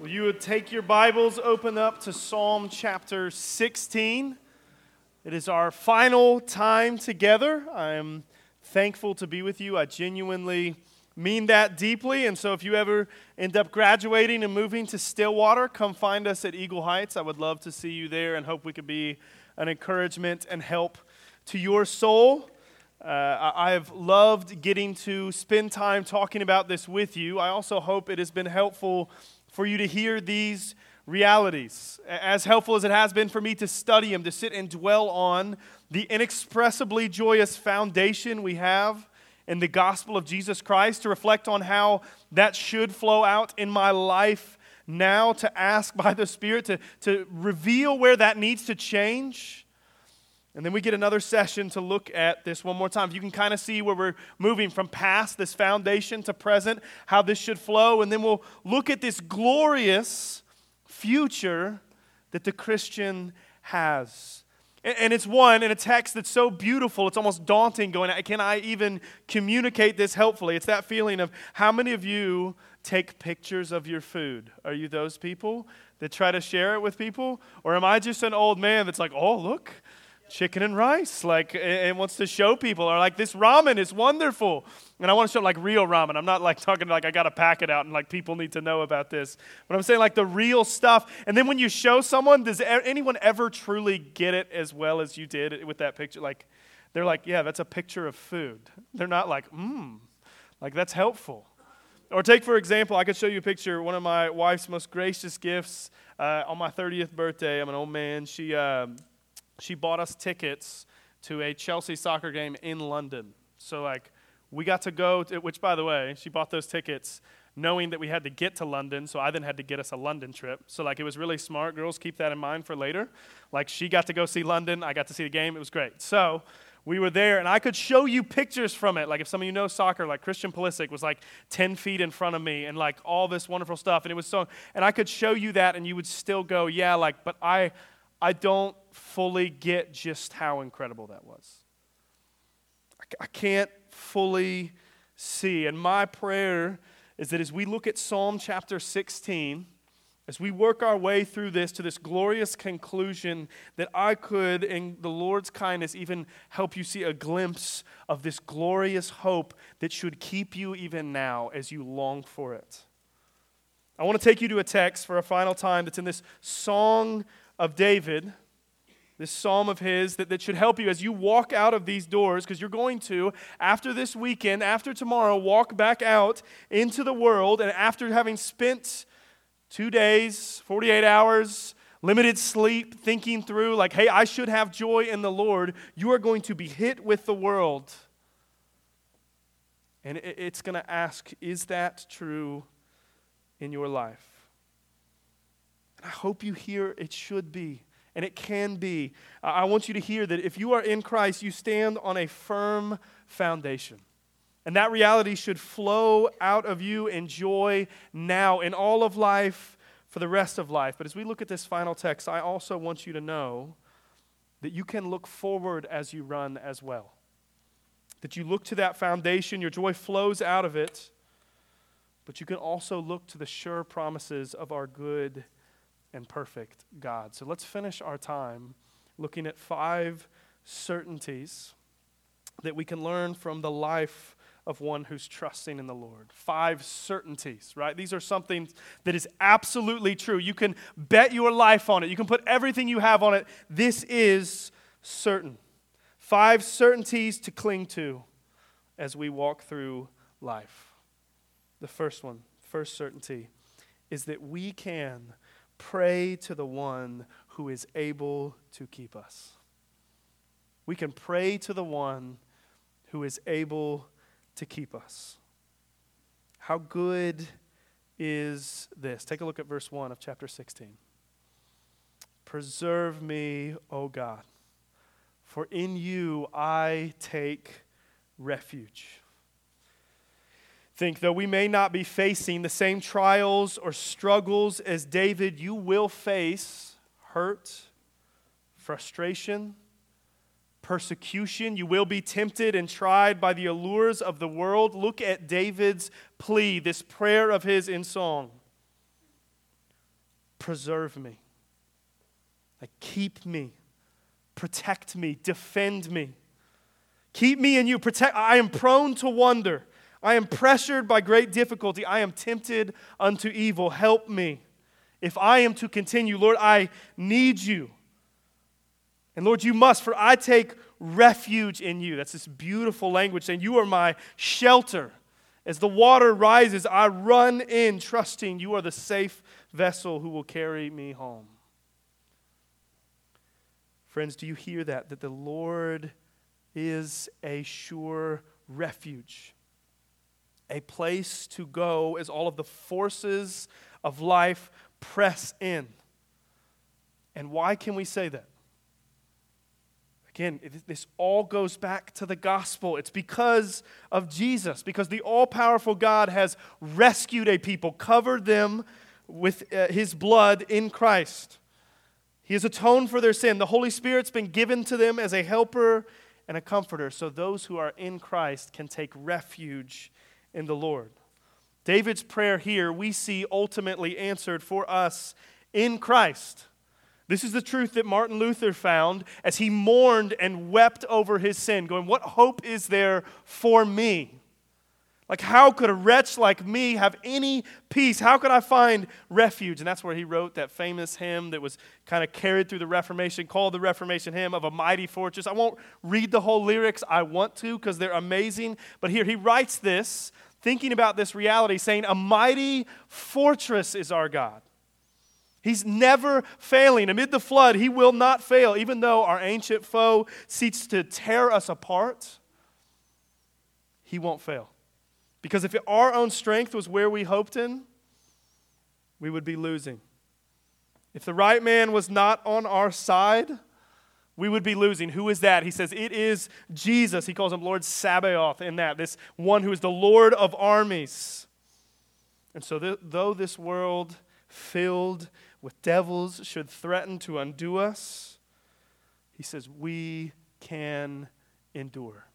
Well, you would take your Bibles, open up to Psalm chapter 16. It is our final time together. I am thankful to be with you. I genuinely mean that deeply. And so, if you ever end up graduating and moving to Stillwater, come find us at Eagle Heights. I would love to see you there and hope we could be an encouragement and help to your soul. Uh, I have loved getting to spend time talking about this with you. I also hope it has been helpful for you to hear these realities. As helpful as it has been for me to study them, to sit and dwell on the inexpressibly joyous foundation we have in the gospel of Jesus Christ, to reflect on how that should flow out in my life now, to ask by the Spirit to, to reveal where that needs to change and then we get another session to look at this one more time. You can kind of see where we're moving from past this foundation to present, how this should flow. And then we'll look at this glorious future that the Christian has. And it's one in a text that's so beautiful, it's almost daunting going, can I even communicate this helpfully? It's that feeling of how many of you take pictures of your food? Are you those people that try to share it with people? Or am I just an old man that's like, oh, look, chicken and rice, like, and wants to show people, or like, this ramen is wonderful. And I want to show like real ramen. I'm not like talking like I got to pack it out and like people need to know about this. But I'm saying like the real stuff. And then when you show someone, does anyone ever truly get it as well as you did with that picture? Like, they're like, yeah, that's a picture of food. They're not like, mmm, like that's helpful. Or take, for example, I could show you a picture. One of my wife's most gracious gifts uh, on my 30th birthday. I'm an old man. She, uh, she bought us tickets to a Chelsea soccer game in London. So, like, we got to go, to, which, by the way, she bought those tickets knowing that we had to get to London. So, I then had to get us a London trip. So, like, it was really smart. Girls, keep that in mind for later. Like, she got to go see London. I got to see the game. It was great. So, we were there, and I could show you pictures from it. Like, if some of you know soccer, like Christian Pulisic was like 10 feet in front of me, and like all this wonderful stuff. And it was so, and I could show you that, and you would still go, yeah, like, but I, I don't fully get just how incredible that was. I can't fully see. And my prayer is that as we look at Psalm chapter 16, as we work our way through this to this glorious conclusion, that I could, in the Lord's kindness, even help you see a glimpse of this glorious hope that should keep you even now as you long for it. I want to take you to a text for a final time that's in this song of David, this psalm of his that, that should help you as you walk out of these doors, because you're going to, after this weekend, after tomorrow, walk back out into the world. And after having spent two days, 48 hours, limited sleep, thinking through, like, hey, I should have joy in the Lord, you are going to be hit with the world. And it's going to ask, is that true in your life? And I hope you hear it should be, and it can be. I want you to hear that if you are in Christ, you stand on a firm foundation. And that reality should flow out of you in joy now, in all of life, for the rest of life. But as we look at this final text, I also want you to know that you can look forward as you run as well. That you look to that foundation, your joy flows out of it, but you can also look to the sure promises of our good and perfect God. So let's finish our time looking at five certainties that we can learn from the life of one who's trusting in the Lord. Five certainties, right? These are something that is absolutely true. You can bet your life on it, you can put everything you have on it. This is certain. Five certainties to cling to as we walk through life. The first one, first certainty, is that we can pray to the one who is able to keep us. We can pray to the one who is able to keep us. How good is this? Take a look at verse 1 of chapter 16. Preserve me, O God, for in you I take refuge. Think, though we may not be facing the same trials or struggles as David, you will face hurt, frustration, persecution. You will be tempted and tried by the allures of the world. Look at David's plea, this prayer of his in song. preserve me. Like, keep me, protect me, defend me. Keep me in you. Protect. I am prone to wonder. I am pressured by great difficulty. I am tempted unto evil. Help me. If I am to continue, Lord, I need you. And Lord, you must, for I take refuge in you. That's this beautiful language saying, You are my shelter. As the water rises, I run in, trusting you are the safe vessel who will carry me home. Friends, do you hear that? That the Lord is a sure refuge, a place to go as all of the forces of life press in. And why can we say that? Again, this all goes back to the gospel. It's because of Jesus, because the all powerful God has rescued a people, covered them with uh, his blood in Christ. He has atoned for their sin. The Holy Spirit's been given to them as a helper and a comforter, so those who are in Christ can take refuge in the Lord. David's prayer here we see ultimately answered for us in Christ. This is the truth that Martin Luther found as he mourned and wept over his sin, going, What hope is there for me? Like, how could a wretch like me have any peace? How could I find refuge? And that's where he wrote that famous hymn that was kind of carried through the Reformation, called the Reformation Hymn of a Mighty Fortress. I won't read the whole lyrics, I want to because they're amazing. But here he writes this, thinking about this reality, saying, A mighty fortress is our God. He's never failing. Amid the flood, he will not fail, even though our ancient foe seeks to tear us apart. He won't fail. Because if our own strength was where we hoped in, we would be losing. If the right man was not on our side, we would be losing. Who is that? He says, It is Jesus. He calls him Lord Sabaoth in that, this one who is the Lord of armies. And so, th- though this world filled with devils should threaten to undo us, he says, We can endure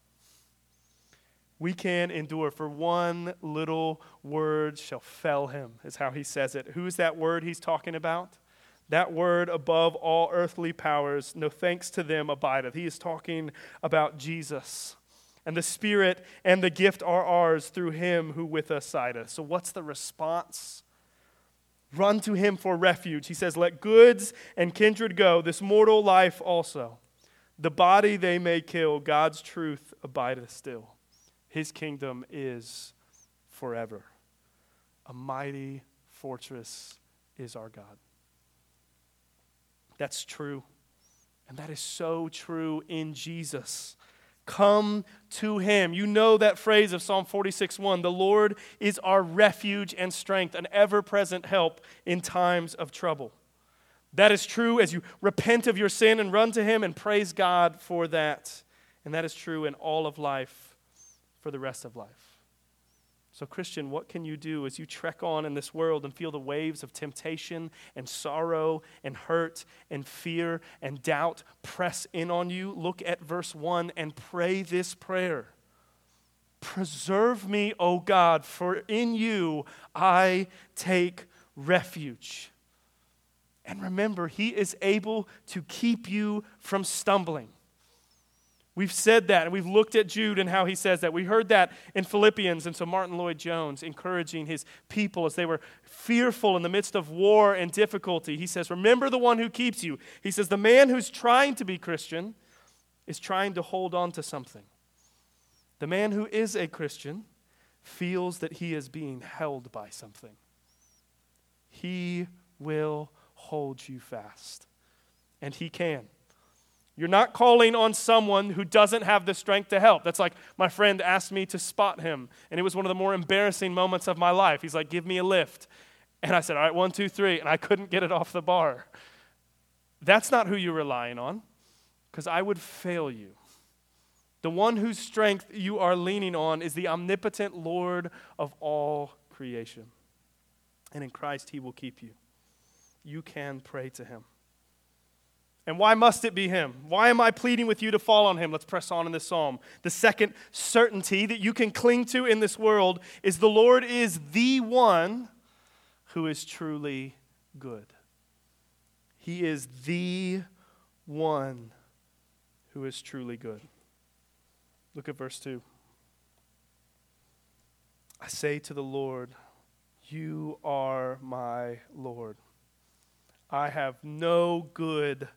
we can endure. For one little word shall fell him, is how he says it. Who's that word he's talking about? That word above all earthly powers, no thanks to them abideth. He is talking about Jesus. And the Spirit and the gift are ours through him who with us sideth. So, what's the response? Run to him for refuge. He says, Let goods and kindred go, this mortal life also. The body they may kill, God's truth abideth still. His kingdom is forever. A mighty fortress is our God. That's true. And that is so true in Jesus. Come to him. You know that phrase of Psalm 46 1 The Lord is our refuge and strength, an ever present help in times of trouble. That is true as you repent of your sin and run to him and praise God for that. And that is true in all of life for the rest of life. So, Christian, what can you do as you trek on in this world and feel the waves of temptation and sorrow and hurt and fear and doubt press in on you? Look at verse 1 and pray this prayer Preserve me, O God, for in you I take refuge. And remember, He is able to keep you from stumbling. We've said that, and we've looked at Jude and how he says that. We heard that in Philippians, and so Martyn Lloyd-Jones encouraging his people as they were fearful in the midst of war and difficulty. He says, Remember the one who keeps you. He says, The man who's trying to be Christian is trying to hold on to something. The man who is a Christian feels that he is being held by something. He will hold you fast, and he can. You're not calling on someone who doesn't have the strength to help. That's like my friend asked me to spot him, and it was one of the more embarrassing moments of my life. He's like, Give me a lift. And I said, All right, one, two, three. And I couldn't get it off the bar. That's not who you're relying on, because I would fail you. The one whose strength you are leaning on is the omnipotent Lord of all creation. And in Christ, he will keep you. You can pray to him. And why must it be him? Why am I pleading with you to fall on him? Let's press on in this psalm. The second certainty that you can cling to in this world is the Lord is the one who is truly good. He is the one who is truly good. Look at verse 2. I say to the Lord, You are my Lord. I have no good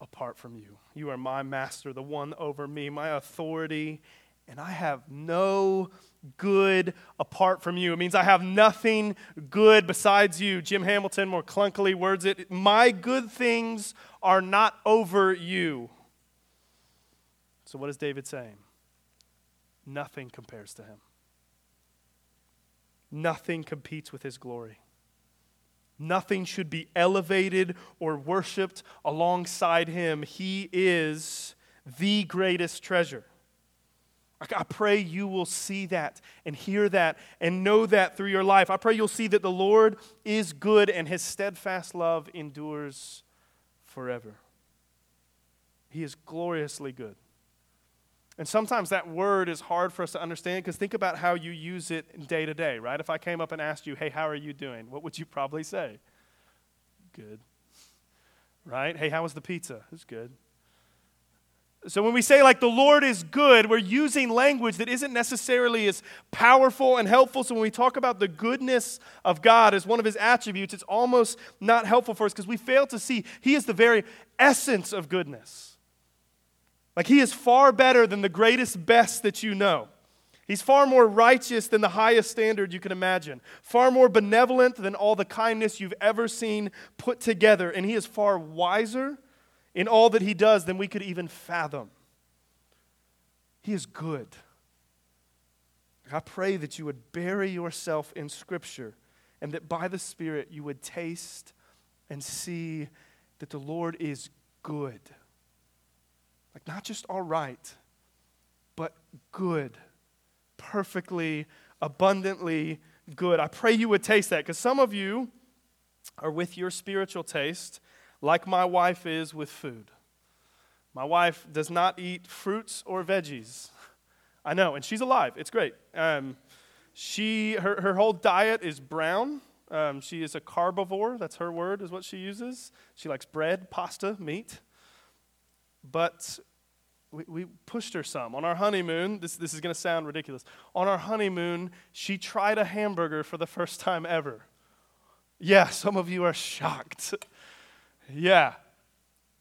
apart from you. You are my master, the one over me, my authority, and I have no good apart from you. It means I have nothing good besides you. Jim Hamilton more clunkily words it My good things are not over you. So, what is David saying? Nothing compares to him, nothing competes with his glory. Nothing should be elevated or worshiped alongside him. He is the greatest treasure. I pray you will see that and hear that and know that through your life. I pray you'll see that the Lord is good and his steadfast love endures forever. He is gloriously good. And sometimes that word is hard for us to understand because think about how you use it day to day, right? If I came up and asked you, hey, how are you doing? What would you probably say? Good. Right? Hey, how was the pizza? It's good. So when we say, like, the Lord is good, we're using language that isn't necessarily as powerful and helpful. So when we talk about the goodness of God as one of his attributes, it's almost not helpful for us because we fail to see he is the very essence of goodness. Like, he is far better than the greatest best that you know. He's far more righteous than the highest standard you can imagine, far more benevolent than all the kindness you've ever seen put together, and he is far wiser in all that he does than we could even fathom. He is good. I pray that you would bury yourself in Scripture and that by the Spirit you would taste and see that the Lord is good. Like, not just all right, but good, perfectly, abundantly good. I pray you would taste that because some of you are with your spiritual taste like my wife is with food. My wife does not eat fruits or veggies. I know, and she's alive. It's great. Um, she, her, her whole diet is brown. Um, she is a carbivore. That's her word, is what she uses. She likes bread, pasta, meat. But we, we pushed her some. On our honeymoon, this, this is going to sound ridiculous. On our honeymoon, she tried a hamburger for the first time ever. Yeah, some of you are shocked. Yeah.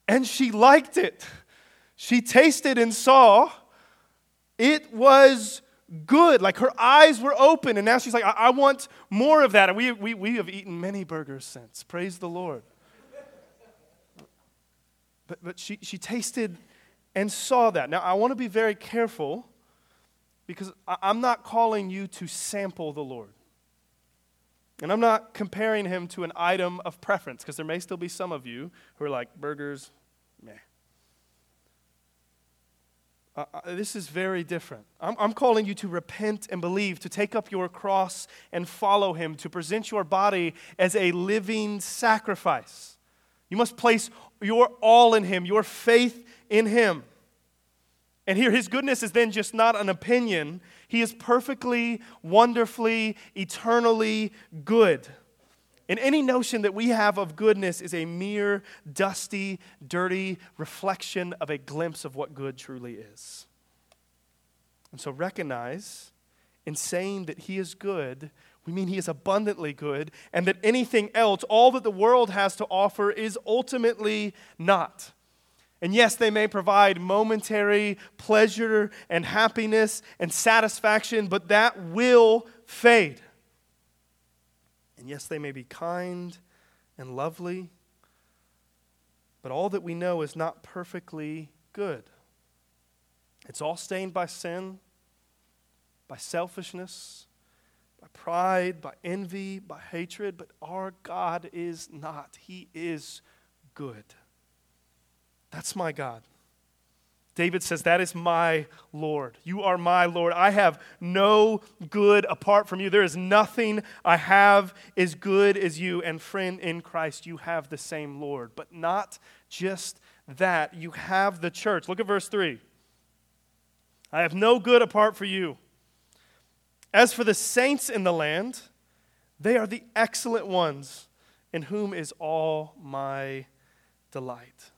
And she liked it. She tasted and saw it was good. Like her eyes were open, and now she's like, I, I want more of that. And we, we, we have eaten many burgers since. Praise the Lord. But, but she, she tasted and saw that. Now, I want to be very careful because I'm not calling you to sample the Lord. And I'm not comparing him to an item of preference because there may still be some of you who are like, burgers, meh. Uh, this is very different. I'm, I'm calling you to repent and believe, to take up your cross and follow him, to present your body as a living sacrifice. You must place your all in him, your faith in him. And here, his goodness is then just not an opinion. He is perfectly, wonderfully, eternally good. And any notion that we have of goodness is a mere dusty, dirty reflection of a glimpse of what good truly is. And so recognize in saying that he is good, we mean he is abundantly good, and that anything else, all that the world has to offer, is ultimately not. And yes, they may provide momentary pleasure and happiness and satisfaction, but that will fade. And yes, they may be kind and lovely, but all that we know is not perfectly good. It's all stained by sin, by selfishness, by pride, by envy, by hatred, but our God is not. He is good. That's my God. David says, That is my Lord. You are my Lord. I have no good apart from you. There is nothing I have as good as you. And friend, in Christ, you have the same Lord. But not just that, you have the church. Look at verse 3. I have no good apart from you. As for the saints in the land, they are the excellent ones in whom is all my delight.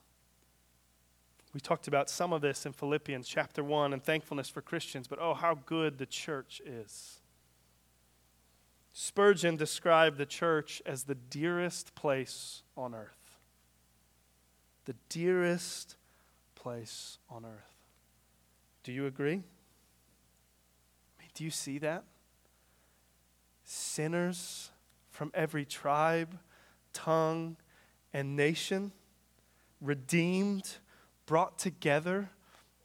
We talked about some of this in Philippians chapter 1 and thankfulness for Christians, but oh, how good the church is. Spurgeon described the church as the dearest place on earth. The dearest place on earth. Do you agree? Do you see that? Sinners from every tribe, tongue, and nation, redeemed brought together,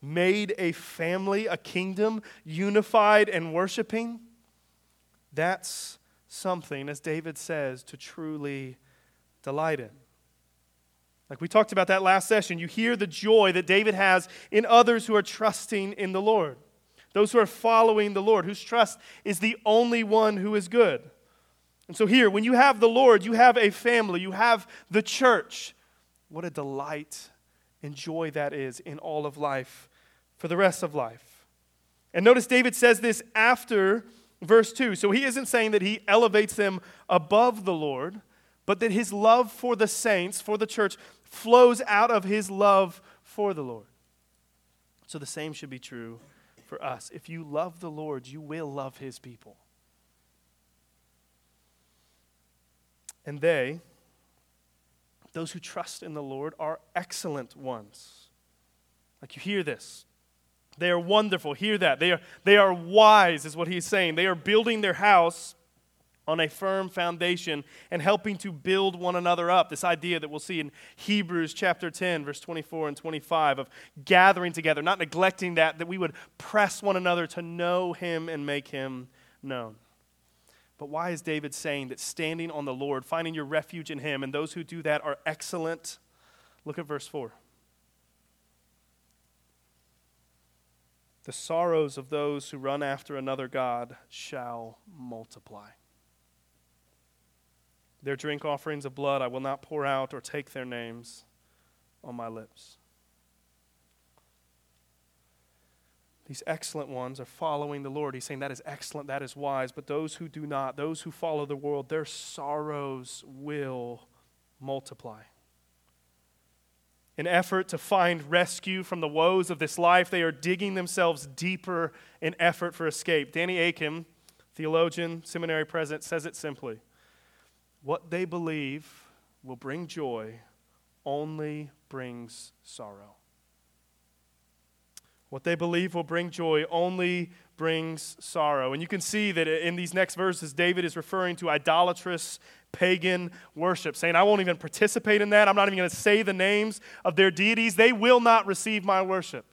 made a family, a kingdom, unified and worshiping, that's something, as David says, to truly delight in. Like we talked about that last session, you hear the joy that David has in others who are trusting in the Lord, those who are following the Lord, whose trust is the only one who is good. And so, here, when you have the Lord, you have a family, you have the church. What a delight and joy that is in all of life for the rest of life. And notice David says this after verse 2. So he isn't saying that he elevates them above the Lord, but that his love for the saints, for the church, flows out of his love for the Lord. So the same should be true for us. If you love the Lord, you will love his people. And they, those who trust in the Lord are excellent ones. Like you hear this. They are wonderful. Hear that. They are, they are wise, is what he's saying. They are building their house on a firm foundation and helping to build one another up. This idea that we'll see in Hebrews chapter 10, verse 24 and 25 of gathering together, not neglecting that, that we would press one another to know him and make him known. But why is David saying that standing on the Lord, finding your refuge in Him, and those who do that are excellent? Look at verse 4. The sorrows of those who run after another God shall multiply. Their drink offerings of blood I will not pour out or take their names on my lips. These excellent ones are following the Lord. He's saying that is excellent, that is wise. But those who do not, those who follow the world, their sorrows will multiply. In effort to find rescue from the woes of this life, they are digging themselves deeper in effort for escape. Danny Akin, theologian, seminary president, says it simply What they believe will bring joy only brings sorrow. What they believe will bring joy only brings sorrow. And you can see that in these next verses, David is referring to idolatrous pagan worship, saying, I won't even participate in that. I'm not even going to say the names of their deities. They will not receive my worship.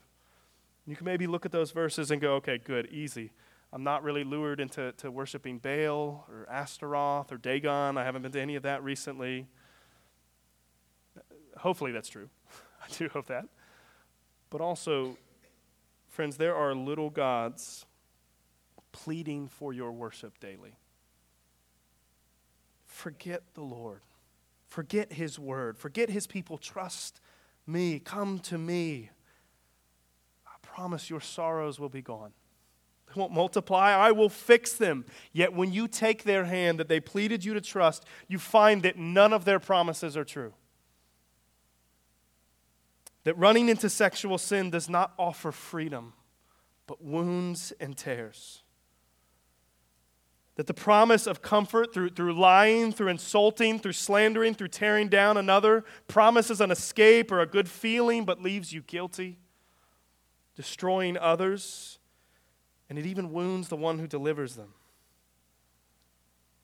You can maybe look at those verses and go, okay, good, easy. I'm not really lured into to worshiping Baal or Astaroth or Dagon. I haven't been to any of that recently. Hopefully that's true. I do hope that. But also, Friends, there are little gods pleading for your worship daily. Forget the Lord. Forget His word. Forget His people. Trust me. Come to me. I promise your sorrows will be gone. They won't multiply. I will fix them. Yet when you take their hand that they pleaded you to trust, you find that none of their promises are true that running into sexual sin does not offer freedom, but wounds and tears. That the promise of comfort through, through lying, through insulting, through slandering, through tearing down another promises an escape or a good feeling, but leaves you guilty, destroying others, and it even wounds the one who delivers them.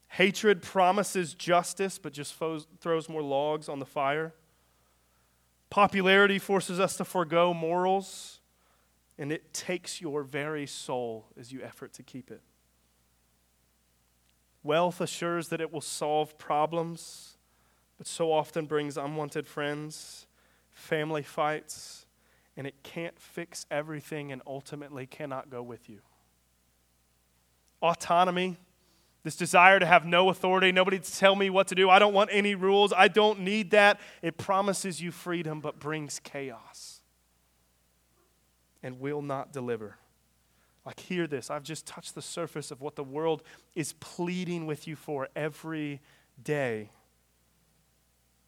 Hatred promises justice, but just throws more logs on the fire. Popularity forces us to forego morals, and it takes your very soul as you effort to keep it. Wealth assures that it will solve problems, but so often brings unwanted friends, family fights, and it can't fix everything and ultimately cannot go with you. Autonomy this desire to have no authority, nobody to tell me what to do. I don't want any rules. I don't need that. It promises you freedom, but brings chaos and will not deliver. Like, hear this. I've just touched the surface of what the world is pleading with you for every day.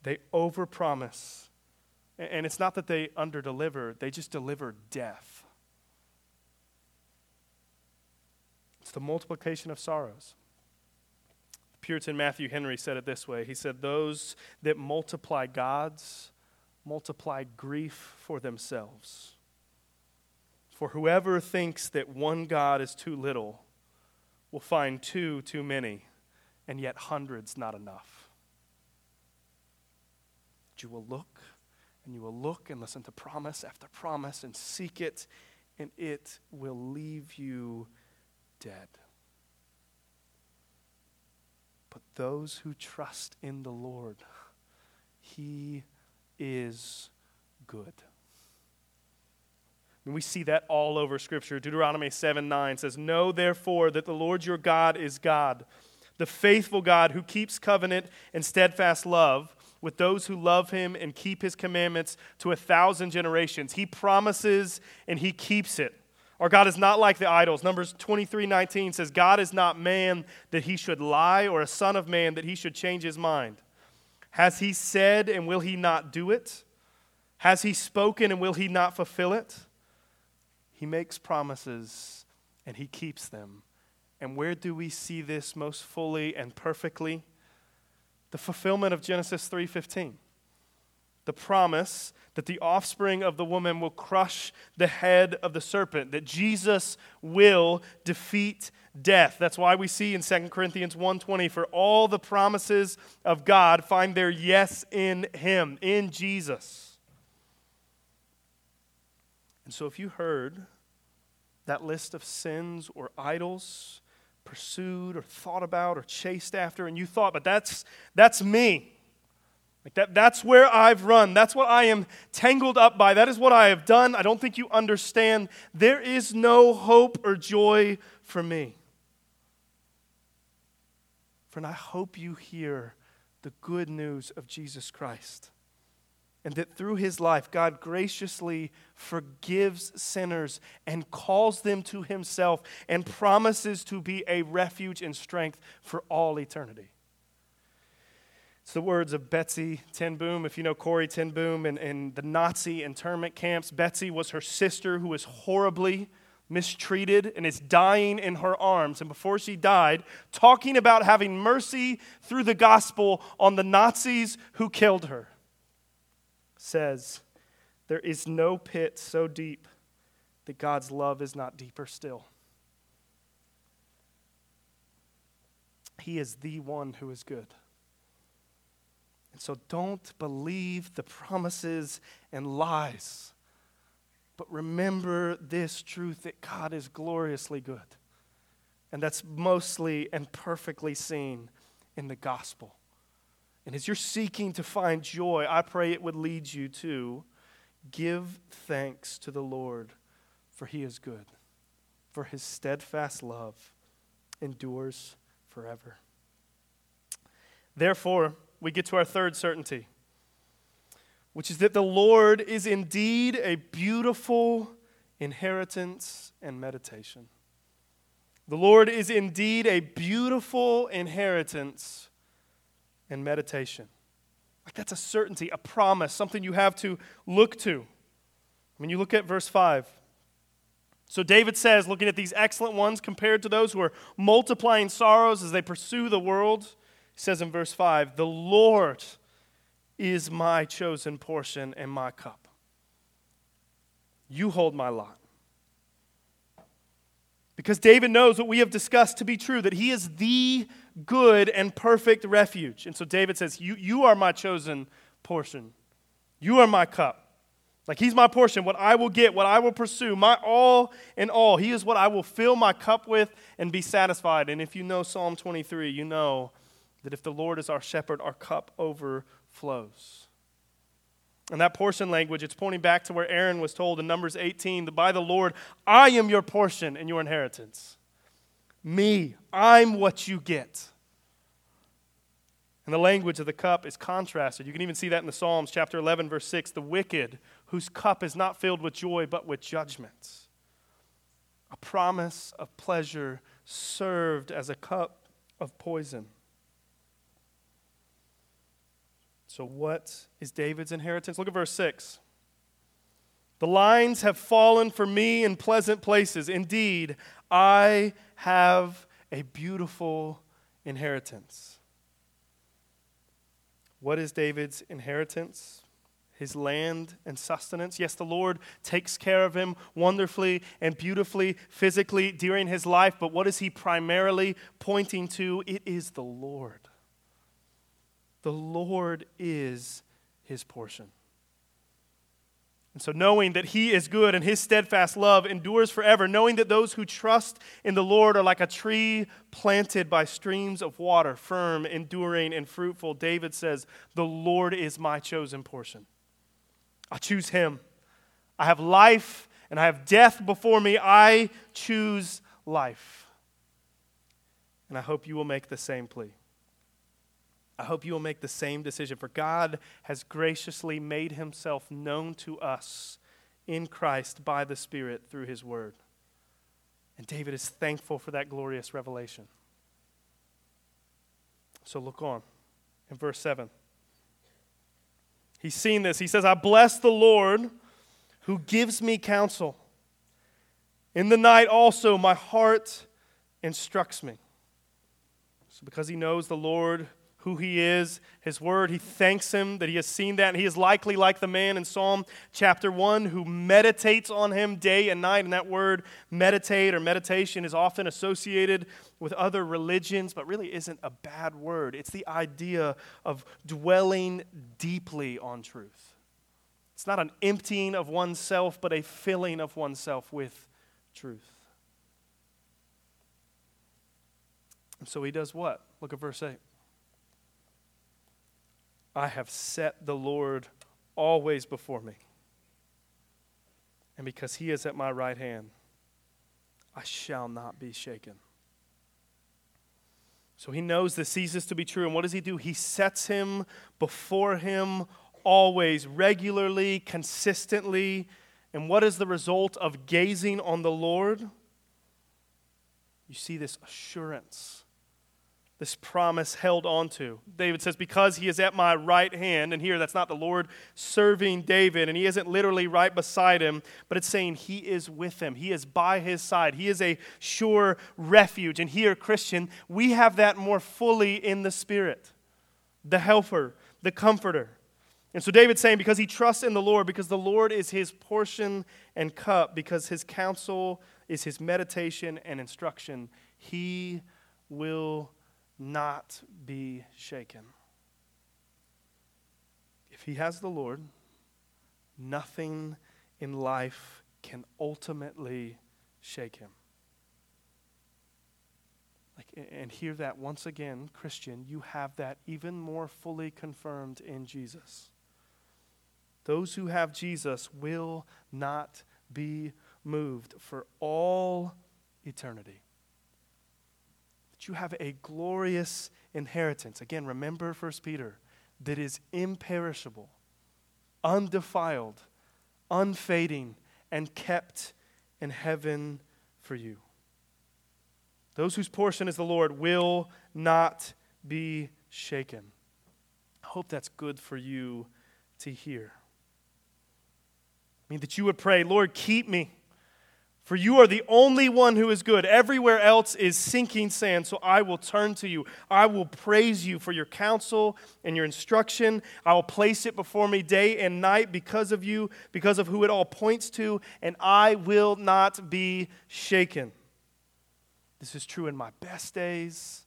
They overpromise And it's not that they underdeliver, they just deliver death. It's the multiplication of sorrows. Puritan Matthew Henry said it this way He said, Those that multiply gods multiply grief for themselves. For whoever thinks that one God is too little will find two too many, and yet hundreds not enough. But you will look and you will look and listen to promise after promise and seek it, and it will leave you dead. But those who trust in the Lord, He is good. And we see that all over Scripture. Deuteronomy 7 9 says, Know therefore that the Lord your God is God, the faithful God who keeps covenant and steadfast love with those who love him and keep his commandments to a thousand generations. He promises and he keeps it. Our God is not like the idols. Numbers 23 19 says, God is not man that he should lie, or a son of man that he should change his mind. Has he said, and will he not do it? Has he spoken, and will he not fulfill it? He makes promises, and he keeps them. And where do we see this most fully and perfectly? The fulfillment of Genesis three, 3:15 the promise that the offspring of the woman will crush the head of the serpent, that Jesus will defeat death. That's why we see in 2 Corinthians 1:20 for all the promises of God find their yes in him, in Jesus. And so if you heard that list of sins or idols pursued or thought about or chased after and you thought but that's that's me like that, that's where I've run. That's what I am tangled up by. That is what I have done. I don't think you understand. There is no hope or joy for me. Friend, I hope you hear the good news of Jesus Christ. And that through his life, God graciously forgives sinners and calls them to himself and promises to be a refuge and strength for all eternity. It's the words of Betsie ten Boom. If you know Corrie ten Boom and, and the Nazi internment camps, Betsie was her sister who was horribly mistreated and is dying in her arms. And before she died, talking about having mercy through the gospel on the Nazis who killed her, says, There is no pit so deep that God's love is not deeper still. He is the one who is good. And so don't believe the promises and lies. But remember this truth that God is gloriously good. And that's mostly and perfectly seen in the gospel. And as you're seeking to find joy, I pray it would lead you to give thanks to the Lord, for he is good, for his steadfast love endures forever. Therefore, we get to our third certainty, which is that the Lord is indeed a beautiful inheritance and meditation. The Lord is indeed a beautiful inheritance and meditation. Like that's a certainty, a promise, something you have to look to. When you look at verse 5, so David says, looking at these excellent ones compared to those who are multiplying sorrows as they pursue the world, says in verse 5 The Lord is my chosen portion and my cup. You hold my lot. Because David knows what we have discussed to be true, that he is the good and perfect refuge. And so David says, You, you are my chosen portion. You are my cup. Like he's my portion, what I will get, what I will pursue, my all in all. He is what I will fill my cup with and be satisfied. And if you know Psalm 23, you know that if the Lord is our shepherd, our cup overflows. And that portion language, it's pointing back to where Aaron was told in Numbers 18 that by the Lord, I am your portion and your inheritance. Me, I'm what you get. And the language of the cup is contrasted. You can even see that in the Psalms, chapter 11, verse 6. The wicked, whose cup is not filled with joy, but with judgment. A promise of pleasure served as a cup of poison. So, what is David's inheritance? Look at verse 6. The lines have fallen for me in pleasant places. Indeed, I have a beautiful inheritance. What is David's inheritance? His land and sustenance. Yes, the Lord takes care of him wonderfully and beautifully, physically during his life, but what is he primarily pointing to? It is the Lord. The Lord is his portion. And so, knowing that He is good and His steadfast love endures forever, knowing that those who trust in the Lord are like a tree planted by streams of water, firm, enduring, and fruitful, David says, The Lord is my chosen portion. I choose Him. I have life and I have death before me. I choose life. And I hope you will make the same plea. I hope you will make the same decision, for God has graciously made himself known to us in Christ by the Spirit through his word. And David is thankful for that glorious revelation. So look on in verse 7. He's seen this. He says, I bless the Lord who gives me counsel. In the night also, my heart instructs me. So, because he knows the Lord who he is, his word. He thanks him that he has seen that. And he is likely like the man in Psalm chapter 1 who meditates on him day and night. And that word meditate or meditation is often associated with other religions, but really isn't a bad word. It's the idea of dwelling deeply on truth. It's not an emptying of oneself, but a filling of oneself with truth. So he does what? Look at verse 8. I have set the Lord always before me. And because he is at my right hand, I shall not be shaken. So he knows this ceases to be true. And what does he do? He sets him before him always, regularly, consistently. And what is the result of gazing on the Lord? You see this assurance this promise held on to. David says, Because he is at my right hand, and here that's not the Lord serving David, and he isn't literally right beside him, but it's saying he is with him. He is by his side. He is a sure refuge. And here, Christian, we have that more fully in the Spirit the helper, the comforter. And so David's saying, Because he trusts in the Lord, because the Lord is his portion and cup, because his counsel is his meditation and instruction, he will not be shaken. If he has the Lord, nothing in life can ultimately shake him. Like, and hear that once again, Christian, you have that even more fully confirmed in Jesus. Those who have Jesus will not be moved for all eternity that you have a glorious inheritance. Again, remember 1 Peter, that is imperishable, undefiled, unfading, and kept in heaven for you. Those whose portion is the Lord will not be shaken. I hope that's good for you to hear. I mean, that you would pray, Lord, keep me for you are the only one who is good. Everywhere else is sinking sand. So I will turn to you. I will praise you for your counsel and your instruction. I will place it before me day and night because of you, because of who it all points to, and I will not be shaken. This is true in my best days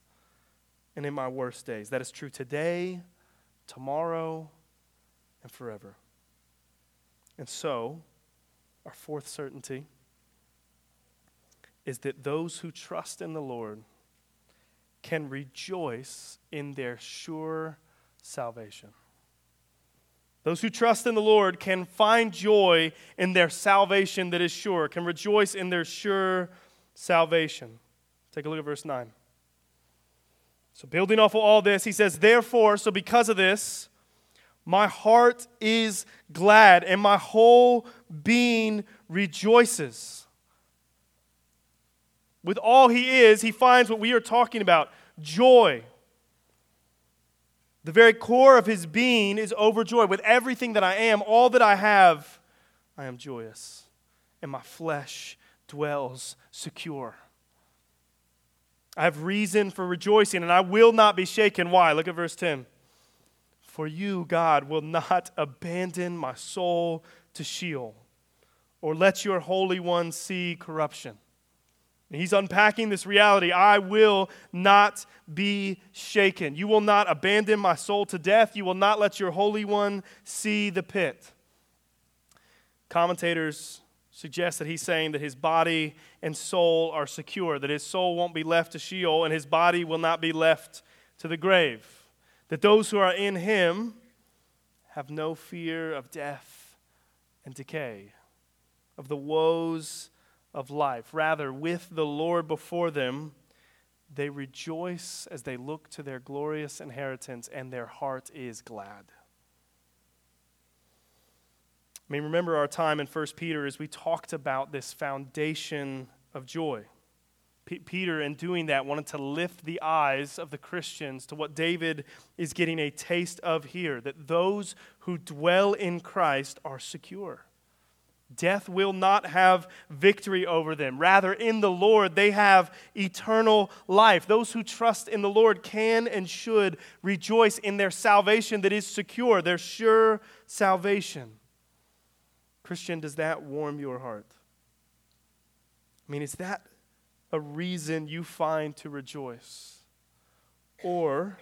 and in my worst days. That is true today, tomorrow, and forever. And so, our fourth certainty is that those who trust in the Lord can rejoice in their sure salvation. Those who trust in the Lord can find joy in their salvation that is sure, can rejoice in their sure salvation. Take a look at verse 9. So, building off of all this, he says, Therefore, so because of this, my heart is glad and my whole being rejoices. With all he is, he finds what we are talking about joy. The very core of his being is overjoyed. With everything that I am, all that I have, I am joyous. And my flesh dwells secure. I have reason for rejoicing, and I will not be shaken. Why? Look at verse 10. For you, God, will not abandon my soul to Sheol, or let your Holy One see corruption. And he's unpacking this reality. I will not be shaken. You will not abandon my soul to death. You will not let your Holy One see the pit. Commentators suggest that he's saying that his body and soul are secure, that his soul won't be left to Sheol and his body will not be left to the grave. That those who are in him have no fear of death and decay, of the woes of life. Rather, with the Lord before them, they rejoice as they look to their glorious inheritance, and their heart is glad. I mean, remember our time in 1 Peter as we talked about this foundation of joy. P- Peter, in doing that, wanted to lift the eyes of the Christians to what David is getting a taste of here that those who dwell in Christ are secure. Death will not have victory over them. Rather, in the Lord, they have eternal life. Those who trust in the Lord can and should rejoice in their salvation that is secure, their sure salvation. Christian, does that warm your heart? I mean, is that a reason you find to rejoice? Or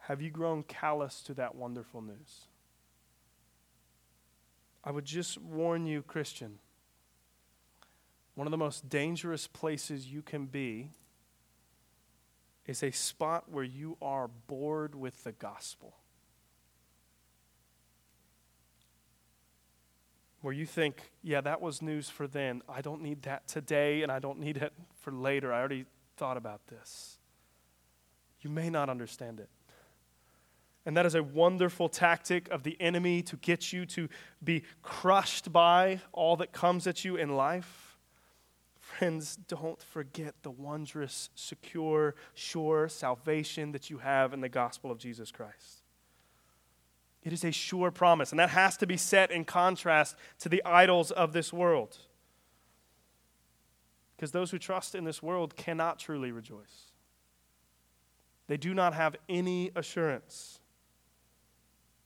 have you grown callous to that wonderful news? I would just warn you, Christian, one of the most dangerous places you can be is a spot where you are bored with the gospel. Where you think, yeah, that was news for then. I don't need that today, and I don't need it for later. I already thought about this. You may not understand it. And that is a wonderful tactic of the enemy to get you to be crushed by all that comes at you in life. Friends, don't forget the wondrous, secure, sure salvation that you have in the gospel of Jesus Christ. It is a sure promise, and that has to be set in contrast to the idols of this world. Because those who trust in this world cannot truly rejoice, they do not have any assurance.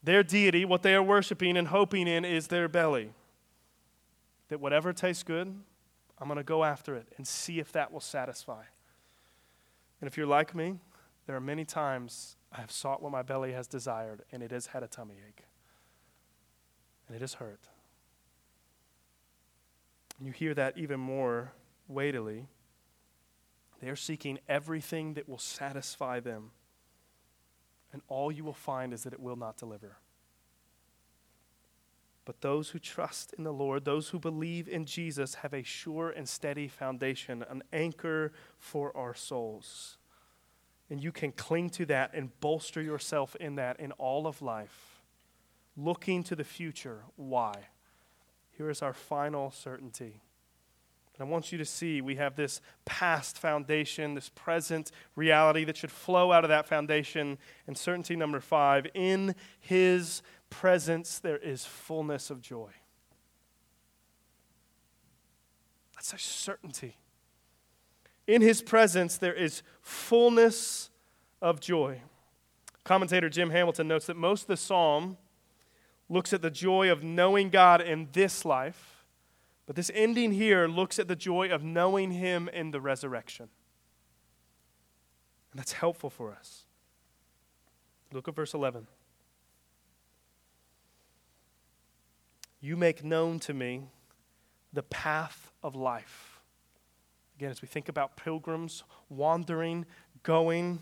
Their deity, what they are worshiping and hoping in, is their belly. That whatever tastes good, I'm going to go after it and see if that will satisfy. And if you're like me, there are many times I have sought what my belly has desired, and it has had a tummy ache. And it has hurt. And you hear that even more weightily. They are seeking everything that will satisfy them and all you will find is that it will not deliver. But those who trust in the Lord, those who believe in Jesus, have a sure and steady foundation, an anchor for our souls. And you can cling to that and bolster yourself in that in all of life, looking to the future. Why? Here is our final certainty and I want you to see we have this past foundation, this present reality that should flow out of that foundation. And certainty number five in his presence, there is fullness of joy. That's a certainty. In his presence, there is fullness of joy. Commentator Jim Hamilton notes that most of the psalm looks at the joy of knowing God in this life but this ending here looks at the joy of knowing Him in the resurrection. And that's helpful for us. Look at verse 11. You make known to me the path of life. Again, as we think about pilgrims wandering, going,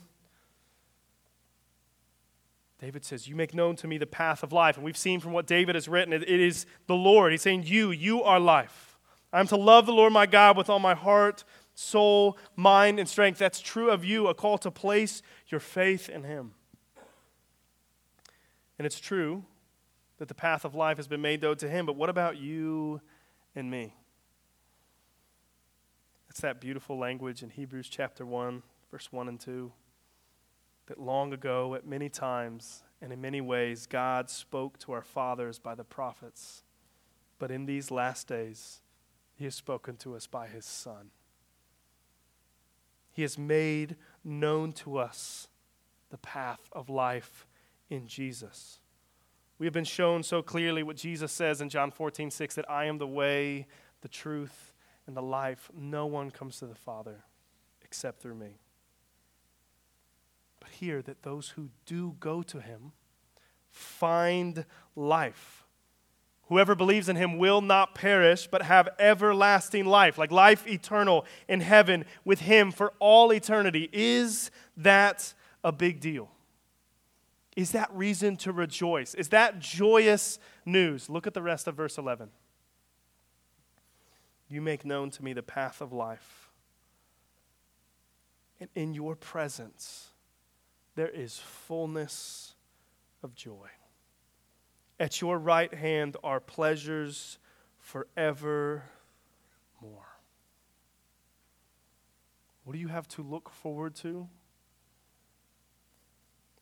David says, You make known to me the path of life. And we've seen from what David has written, it is the Lord. He's saying, You, you are life. I'm to love the Lord my God with all my heart, soul, mind, and strength. That's true of you, a call to place your faith in Him. And it's true that the path of life has been made known to Him, but what about you and me? It's that beautiful language in Hebrews chapter 1, verse 1 and 2. That long ago, at many times and in many ways, God spoke to our fathers by the prophets. But in these last days, He has spoken to us by His Son. He has made known to us the path of life in Jesus. We have been shown so clearly what Jesus says in John 14, 6 that I am the way, the truth, and the life. No one comes to the Father except through me. But here, that those who do go to him find life. Whoever believes in him will not perish, but have everlasting life, like life eternal in heaven with him for all eternity. Is that a big deal? Is that reason to rejoice? Is that joyous news? Look at the rest of verse 11. You make known to me the path of life. And in your presence, there is fullness of joy. At your right hand are pleasures forevermore. What do you have to look forward to?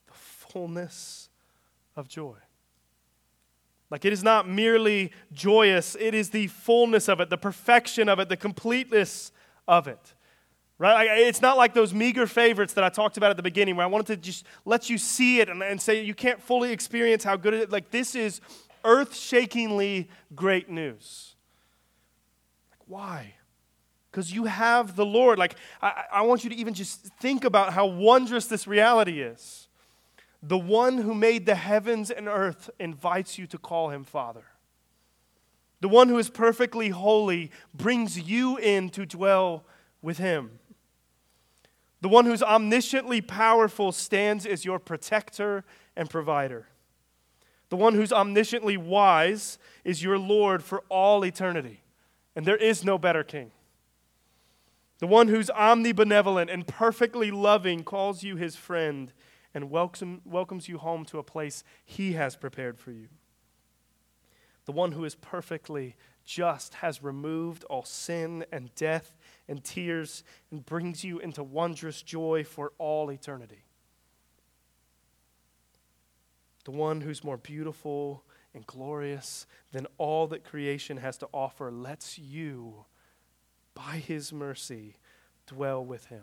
The fullness of joy. Like it is not merely joyous, it is the fullness of it, the perfection of it, the completeness of it. Right? It's not like those meager favorites that I talked about at the beginning where I wanted to just let you see it and, and say you can't fully experience how good it is. Like this is earth shakingly great news. Like, why? Because you have the Lord. Like, I, I want you to even just think about how wondrous this reality is. The one who made the heavens and earth invites you to call him Father. The one who is perfectly holy brings you in to dwell with him. The one who's omnisciently powerful stands as your protector and provider. The one who's omnisciently wise is your Lord for all eternity, and there is no better king. The one who's omnibenevolent and perfectly loving calls you his friend and welcome, welcomes you home to a place he has prepared for you. The one who is perfectly just has removed all sin and death and tears and brings you into wondrous joy for all eternity. The one who's more beautiful and glorious than all that creation has to offer lets you, by his mercy, dwell with him.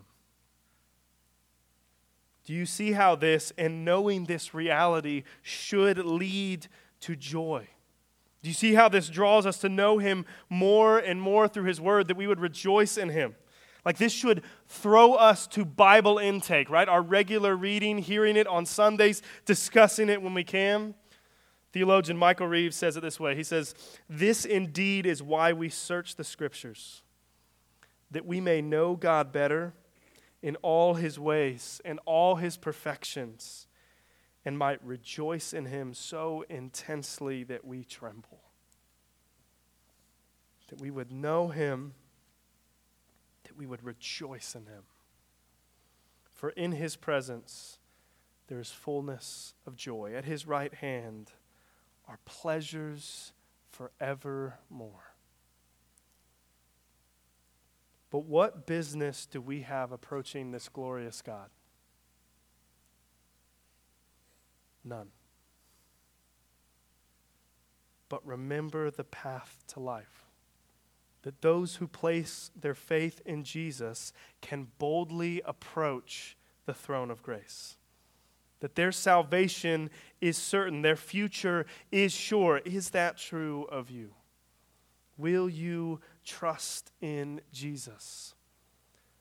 Do you see how this and knowing this reality should lead to joy? Do you see how this draws us to know him more and more through his word, that we would rejoice in him? Like this should throw us to Bible intake, right? Our regular reading, hearing it on Sundays, discussing it when we can. Theologian Michael Reeves says it this way He says, This indeed is why we search the scriptures, that we may know God better in all his ways and all his perfections and might rejoice in him so intensely that we tremble. That we would know him, that we would rejoice in him. For in his presence there is fullness of joy. At his right hand are pleasures forevermore. But what business do we have approaching this glorious God? None. But remember the path to life. That those who place their faith in Jesus can boldly approach the throne of grace. That their salvation is certain, their future is sure. Is that true of you? Will you trust in Jesus?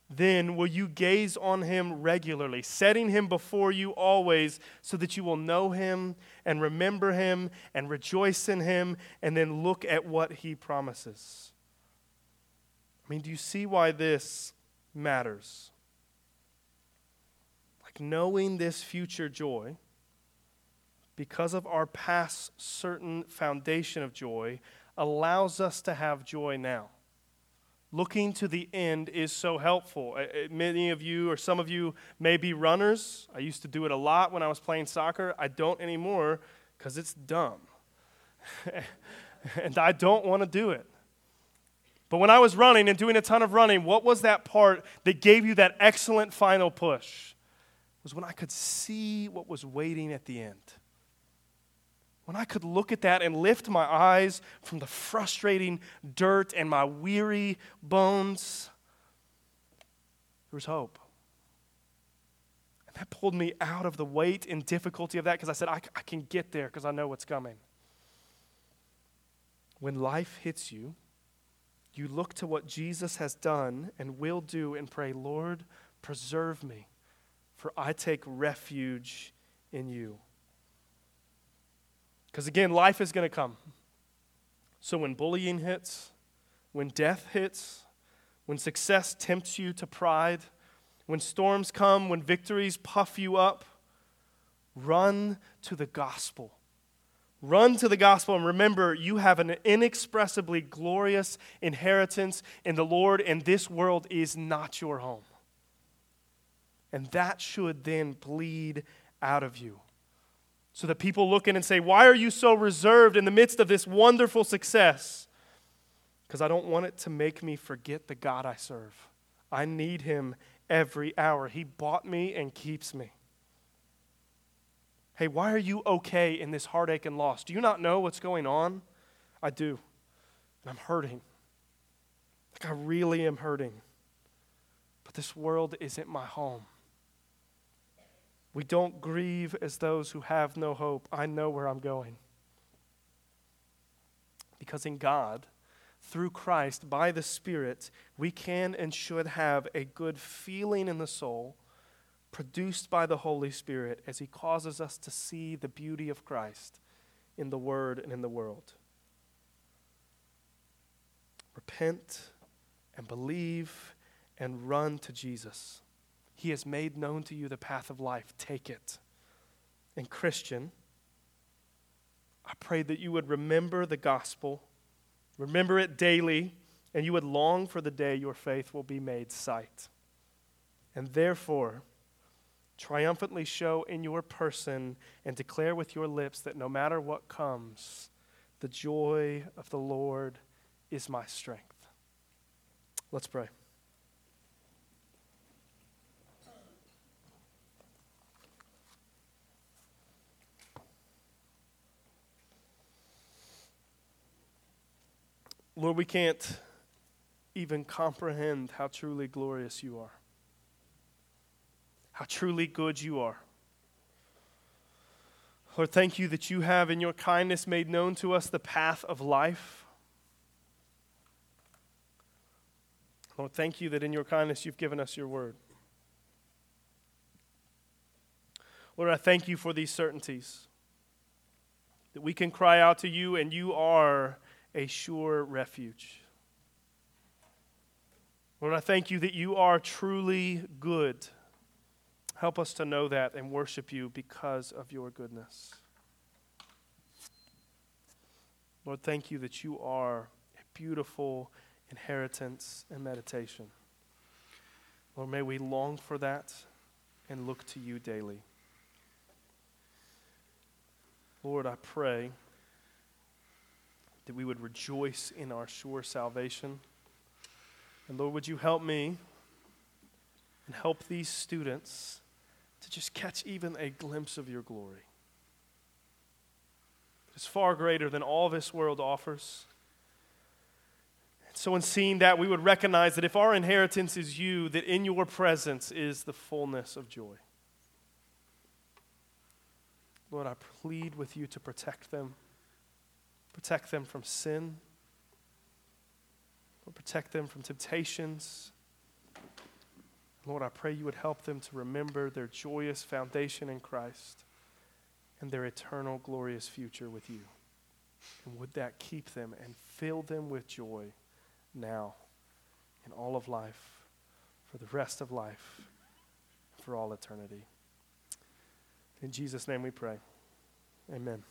Then will you gaze on him regularly, setting him before you always, so that you will know him and remember him and rejoice in him, and then look at what he promises. I mean, do you see why this matters? Like knowing this future joy, because of our past certain foundation of joy, allows us to have joy now looking to the end is so helpful. Uh, uh, many of you, or some of you, may be runners. I used to do it a lot when I was playing soccer. I don't anymore because it's dumb. and I don't want to do it. But when I was running and doing a ton of running, what was that part that gave you that excellent final push? was when I could see what was waiting at the end. When I could look at that and lift my eyes from the frustrating dirt and my weary bones, there was hope. And that pulled me out of the weight and difficulty of that because I said, I, I can get there because I know what's coming. When life hits you, you look to what Jesus has done and will do and pray, Lord, preserve me, for I take refuge in you. Because again, life is going to come. So when bullying hits, when death hits, when success tempts you to pride, when storms come, when victories puff you up, run to the gospel. Run to the gospel and remember you have an inexpressibly glorious inheritance in the Lord, and this world is not your home. And that should then bleed out of you. So that people look in and say, Why are you so reserved in the midst of this wonderful success? Because I don't want it to make me forget the God I serve. I need Him every hour. He bought me and keeps me. Hey, why are you okay in this heartache and loss? Do you not know what's going on? I do. And I'm hurting. Like I really am hurting. But this world isn't my home. We don't grieve as those who have no hope. I know where I'm going. Because in God, through Christ, by the Spirit, we can and should have a good feeling in the soul produced by the Holy Spirit as He causes us to see the beauty of Christ in the Word and in the world. Repent and believe and run to Jesus. He has made known to you the path of life. Take it. And, Christian, I pray that you would remember the gospel, remember it daily, and you would long for the day your faith will be made sight. And therefore, triumphantly show in your person and declare with your lips that no matter what comes, the joy of the Lord is my strength. Let's pray. Lord, we can't even comprehend how truly glorious you are how truly good you are. Lord, thank you that you have in your kindness made known to us the path of life. Lord, thank you that in your kindness you've given us your word. Lord, I thank you for these certainties that we can cry out to you and you are a sure refuge. Lord, I thank you that you are truly good. Help us to know that and worship you because of your goodness. Lord, thank you that you are a beautiful inheritance and meditation. Lord, may we long for that and look to you daily. Lord, I pray that we would rejoice in our sure salvation. And Lord, would you help me and help these students to just catch even a glimpse of your glory. It's far greater than all this world offers. So, in seeing that, we would recognize that if our inheritance is you, that in your presence is the fullness of joy. Lord, I plead with you to protect them, protect them from sin, Lord, protect them from temptations Lord, I pray you would help them to remember their joyous foundation in Christ and their eternal glorious future with you. And would that keep them and fill them with joy now in all of life, for the rest of life, for all eternity. In Jesus' name we pray. Amen.